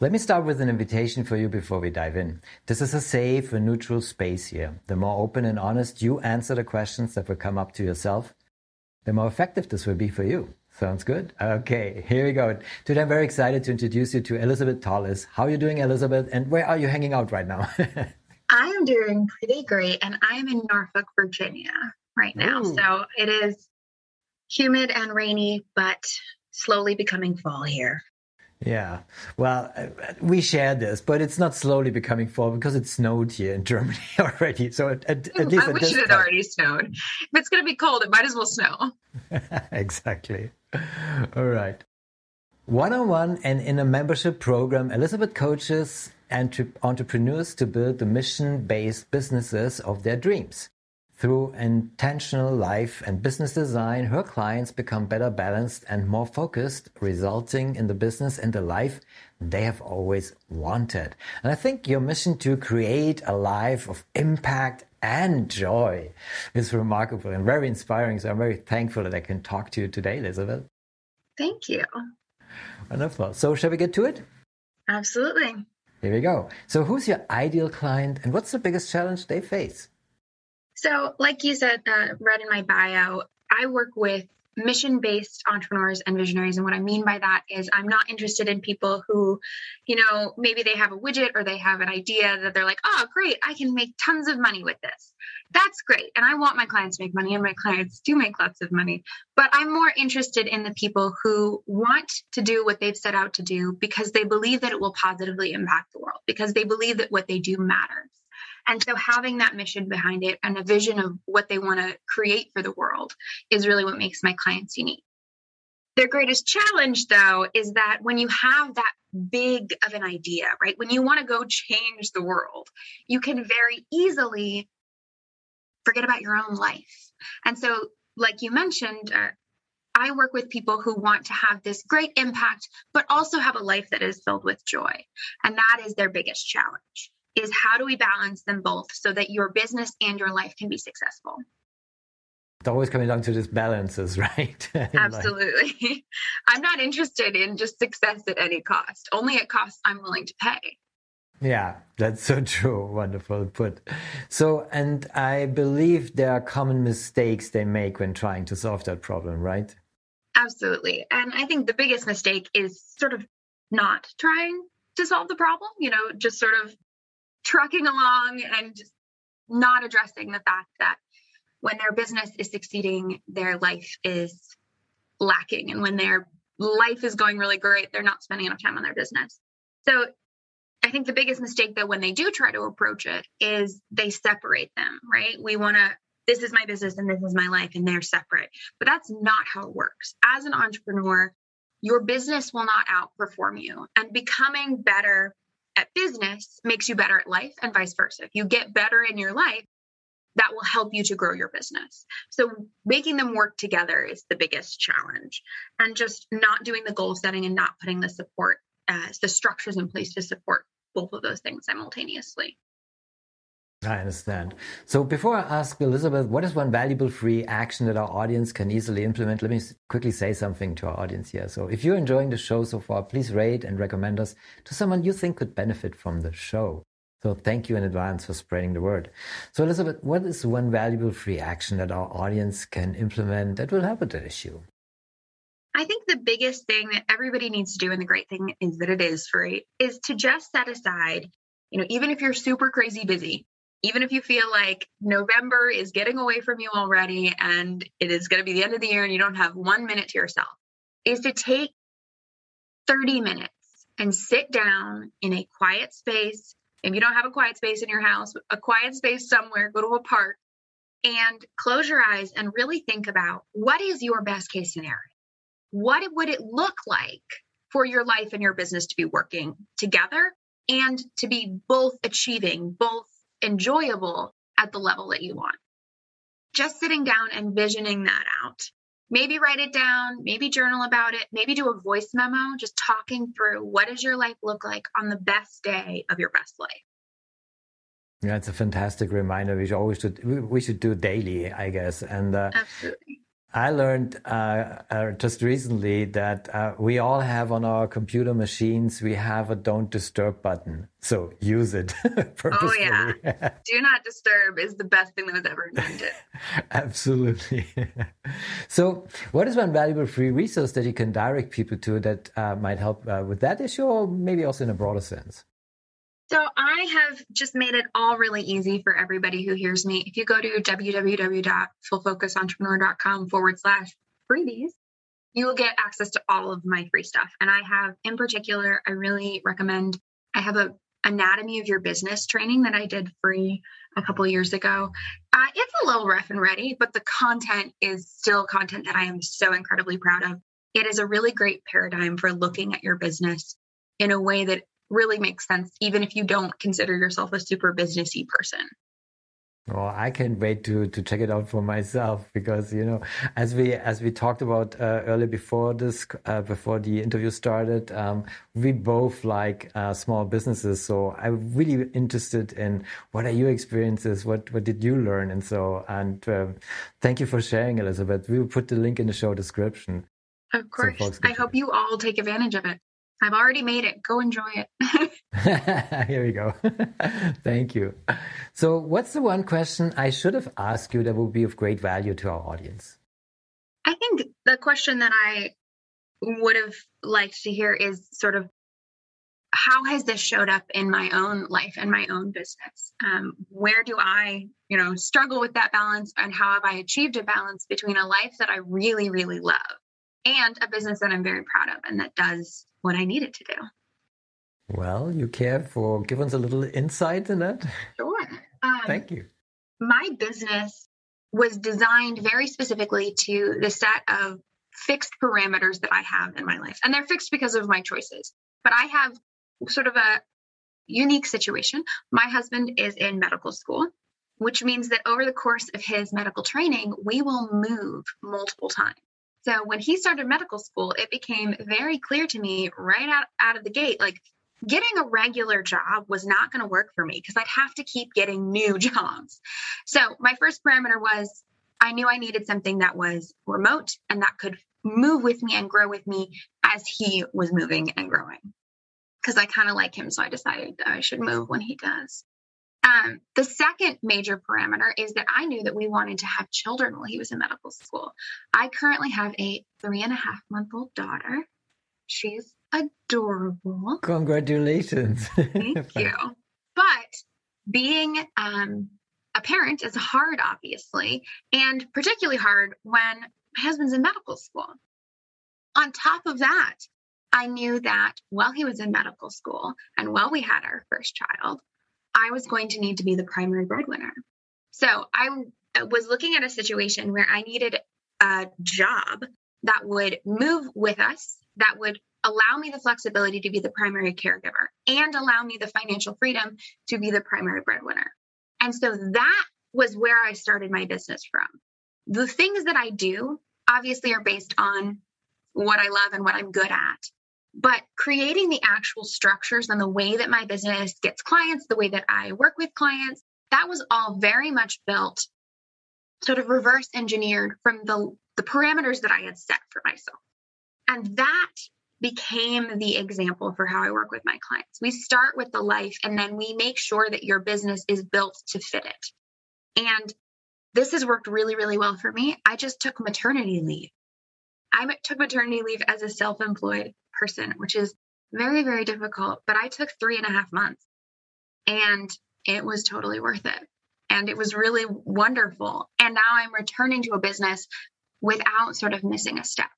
Let me start with an invitation for you before we dive in. This is a safe and neutral space here. The more open and honest you answer the questions that will come up to yourself, the more effective this will be for you. Sounds good? Okay, here we go. Today I'm very excited to introduce you to Elizabeth Tolles. How are you doing, Elizabeth? And where are you hanging out right now? I am doing pretty great, and I'm in Norfolk, Virginia right now. Ooh. So it is humid and rainy, but slowly becoming fall here. Yeah. Well, uh, we share this, but it's not slowly becoming fall because it snowed here in Germany already. So at, at, at least I wish it had already snowed. If it's going to be cold, it might as well snow. exactly. All right. One on one and in a membership program, Elizabeth coaches entrepreneurs to build the mission based businesses of their dreams. Through intentional life and business design, her clients become better balanced and more focused, resulting in the business and the life they have always wanted. And I think your mission to create a life of impact and joy is remarkable and very inspiring. So I'm very thankful that I can talk to you today, Elizabeth. Thank you. Wonderful. So, shall we get to it? Absolutely. Here we go. So, who's your ideal client and what's the biggest challenge they face? So, like you said, uh, read in my bio, I work with mission based entrepreneurs and visionaries. And what I mean by that is I'm not interested in people who, you know, maybe they have a widget or they have an idea that they're like, oh, great, I can make tons of money with this. That's great. And I want my clients to make money, and my clients do make lots of money. But I'm more interested in the people who want to do what they've set out to do because they believe that it will positively impact the world, because they believe that what they do matters. And so having that mission behind it and a vision of what they want to create for the world is really what makes my clients unique. Their greatest challenge, though, is that when you have that big of an idea, right? When you want to go change the world, you can very easily forget about your own life. And so, like you mentioned, uh, I work with people who want to have this great impact, but also have a life that is filled with joy. And that is their biggest challenge is how do we balance them both so that your business and your life can be successful? It's always coming down to just balances, right? Absolutely. I'm not interested in just success at any cost, only at costs I'm willing to pay. Yeah, that's so true. Wonderful put. So, and I believe there are common mistakes they make when trying to solve that problem, right? Absolutely. And I think the biggest mistake is sort of not trying to solve the problem, you know, just sort of trucking along and just not addressing the fact that when their business is succeeding, their life is lacking. And when their life is going really great, they're not spending enough time on their business. So I think the biggest mistake though when they do try to approach it is they separate them, right? We want to this is my business and this is my life and they're separate. But that's not how it works. As an entrepreneur, your business will not outperform you. And becoming better at business makes you better at life and vice versa. If you get better in your life, that will help you to grow your business. So making them work together is the biggest challenge. And just not doing the goal setting and not putting the support, uh, the structures in place to support both of those things simultaneously. I understand. So before I ask Elizabeth, what is one valuable free action that our audience can easily implement? Let me quickly say something to our audience here. So if you're enjoying the show so far, please rate and recommend us to someone you think could benefit from the show. So thank you in advance for spreading the word. So Elizabeth, what is one valuable free action that our audience can implement that will help with that issue? I think the biggest thing that everybody needs to do, and the great thing is that it is free, is to just set aside, you know, even if you're super crazy busy, even if you feel like November is getting away from you already and it is going to be the end of the year and you don't have one minute to yourself, is to take 30 minutes and sit down in a quiet space. If you don't have a quiet space in your house, a quiet space somewhere, go to a park and close your eyes and really think about what is your best case scenario? What would it look like for your life and your business to be working together and to be both achieving both enjoyable at the level that you want. just sitting down and visioning that out. Maybe write it down, maybe journal about it, maybe do a voice memo, just talking through what does your life look like on the best day of your best life. Yeah, it's a fantastic reminder. We should always should we should do daily, I guess. And uh, absolutely. I learned uh, uh, just recently that uh, we all have on our computer machines we have a "Don't Disturb" button, so use it Oh yeah, "Do Not Disturb" is the best thing that was ever invented. Absolutely. so, what is one valuable free resource that you can direct people to that uh, might help uh, with that issue, or maybe also in a broader sense? So I have just made it all really easy for everybody who hears me. If you go to www.fullfocusentrepreneur.com forward slash freebies, you will get access to all of my free stuff. And I have, in particular, I really recommend, I have a anatomy of your business training that I did free a couple years ago. Uh, it's a little rough and ready, but the content is still content that I am so incredibly proud of. It is a really great paradigm for looking at your business in a way that really makes sense, even if you don't consider yourself a super businessy person. Well, I can't wait to to check it out for myself because you know, as we as we talked about uh, earlier before this uh, before the interview started, um, we both like uh, small businesses. So I'm really interested in what are your experiences, what what did you learn, and so and um, thank you for sharing, Elizabeth. We will put the link in the show description. Of course, so I hope you all take advantage of it. I've already made it. Go enjoy it. Here we go. Thank you. So, what's the one question I should have asked you that would be of great value to our audience? I think the question that I would have liked to hear is sort of how has this showed up in my own life and my own business? Um, where do I, you know, struggle with that balance, and how have I achieved a balance between a life that I really, really love and a business that I'm very proud of and that does what I need it to do. Well, you care for give us a little insight in that? Sure. Um, Thank you. My business was designed very specifically to the set of fixed parameters that I have in my life. And they're fixed because of my choices. But I have sort of a unique situation. My husband is in medical school, which means that over the course of his medical training, we will move multiple times. So when he started medical school, it became very clear to me right out, out of the gate like getting a regular job was not going to work for me because I'd have to keep getting new jobs. So my first parameter was I knew I needed something that was remote and that could move with me and grow with me as he was moving and growing. Because I kind of like him, so I decided I should move when he does. Um, the second major parameter is that I knew that we wanted to have children while he was in medical school. I currently have a three and a half month old daughter. She's adorable. Congratulations. Thank you. But being um, a parent is hard, obviously, and particularly hard when my husband's in medical school. On top of that, I knew that while he was in medical school and while we had our first child, I was going to need to be the primary breadwinner. So I uh, was looking at a situation where I needed a job that would move with us, that would allow me the flexibility to be the primary caregiver and allow me the financial freedom to be the primary breadwinner. And so that was where I started my business from. The things that I do obviously are based on what I love and what I'm good at. But creating the actual structures and the way that my business gets clients, the way that I work with clients, that was all very much built, sort of reverse engineered from the, the parameters that I had set for myself. And that became the example for how I work with my clients. We start with the life and then we make sure that your business is built to fit it. And this has worked really, really well for me. I just took maternity leave. I took maternity leave as a self employed person, which is very, very difficult. But I took three and a half months and it was totally worth it. And it was really wonderful. And now I'm returning to a business without sort of missing a step.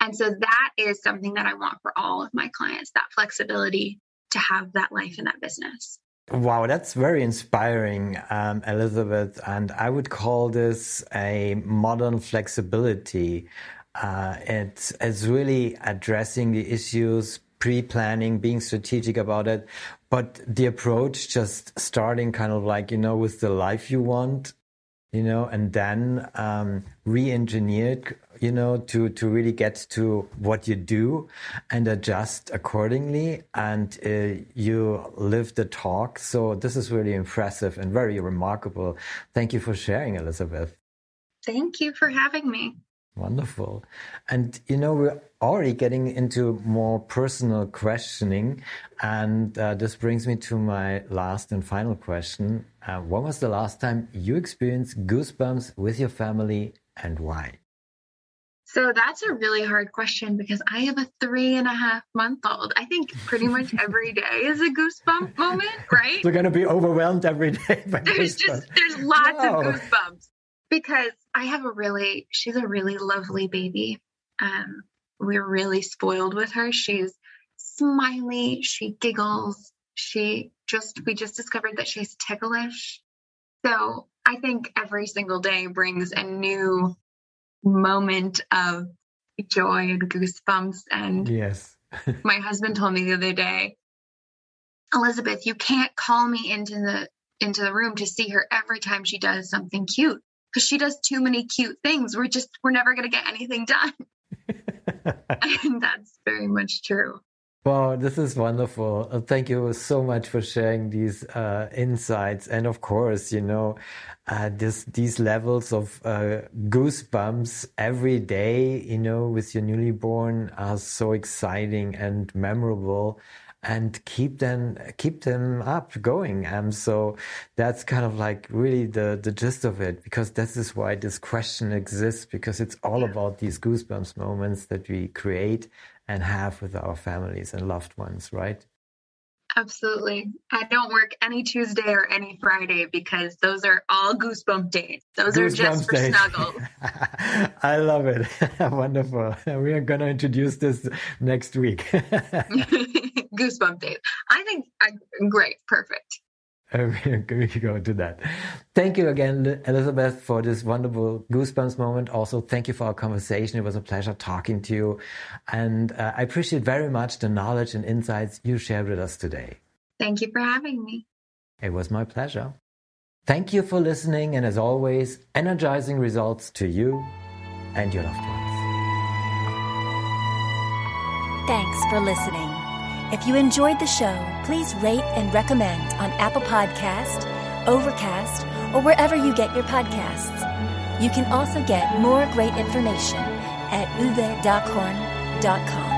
And so that is something that I want for all of my clients that flexibility to have that life in that business. Wow, that's very inspiring, um, Elizabeth. And I would call this a modern flexibility. Uh, it's, it's really addressing the issues, pre-planning, being strategic about it, but the approach just starting kind of like, you know, with the life you want you know, and then um, re-engineered, you know, to to really get to what you do and adjust accordingly, and uh, you live the talk. So this is really impressive and very remarkable. Thank you for sharing, Elizabeth. Thank you for having me. Wonderful. And you know, we're already getting into more personal questioning. And uh, this brings me to my last and final question. Uh, when was the last time you experienced goosebumps with your family and why? So that's a really hard question because I have a three and a half month old. I think pretty much every day is a goosebump moment, right? We're going to be overwhelmed every day. By there's goosebumps. just, there's lots no. of goosebumps because I have a really, she's a really lovely baby. Um, we're really spoiled with her. She's smiley, she giggles, she just, we just discovered that she's ticklish. So I think every single day brings a new moment of joy and goosebumps. And yes, my husband told me the other day, Elizabeth, you can't call me into the into the room to see her every time she does something cute because she does too many cute things. We're just, we're never going to get anything done. and that's very much true. Wow, this is wonderful. Uh, thank you so much for sharing these uh, insights. And of course, you know, uh, this, these levels of uh, goosebumps every day, you know, with your newly born are so exciting and memorable and keep them keep them up going um so that's kind of like really the the gist of it because this is why this question exists because it's all about these goosebumps moments that we create and have with our families and loved ones right Absolutely. I don't work any Tuesday or any Friday because those are all goosebump days. Those goosebump are just for days. snuggles. I love it. Wonderful. We are going to introduce this next week. goosebump days. I think I, great. Perfect. we can go to that. Thank you again, Elizabeth, for this wonderful goosebumps moment. Also, thank you for our conversation. It was a pleasure talking to you. And uh, I appreciate very much the knowledge and insights you shared with us today. Thank you for having me. It was my pleasure. Thank you for listening. And as always, energizing results to you and your loved ones. Thanks for listening. If you enjoyed the show, please rate and recommend on Apple Podcast, Overcast, or wherever you get your podcasts. You can also get more great information at uwedockhorn.com.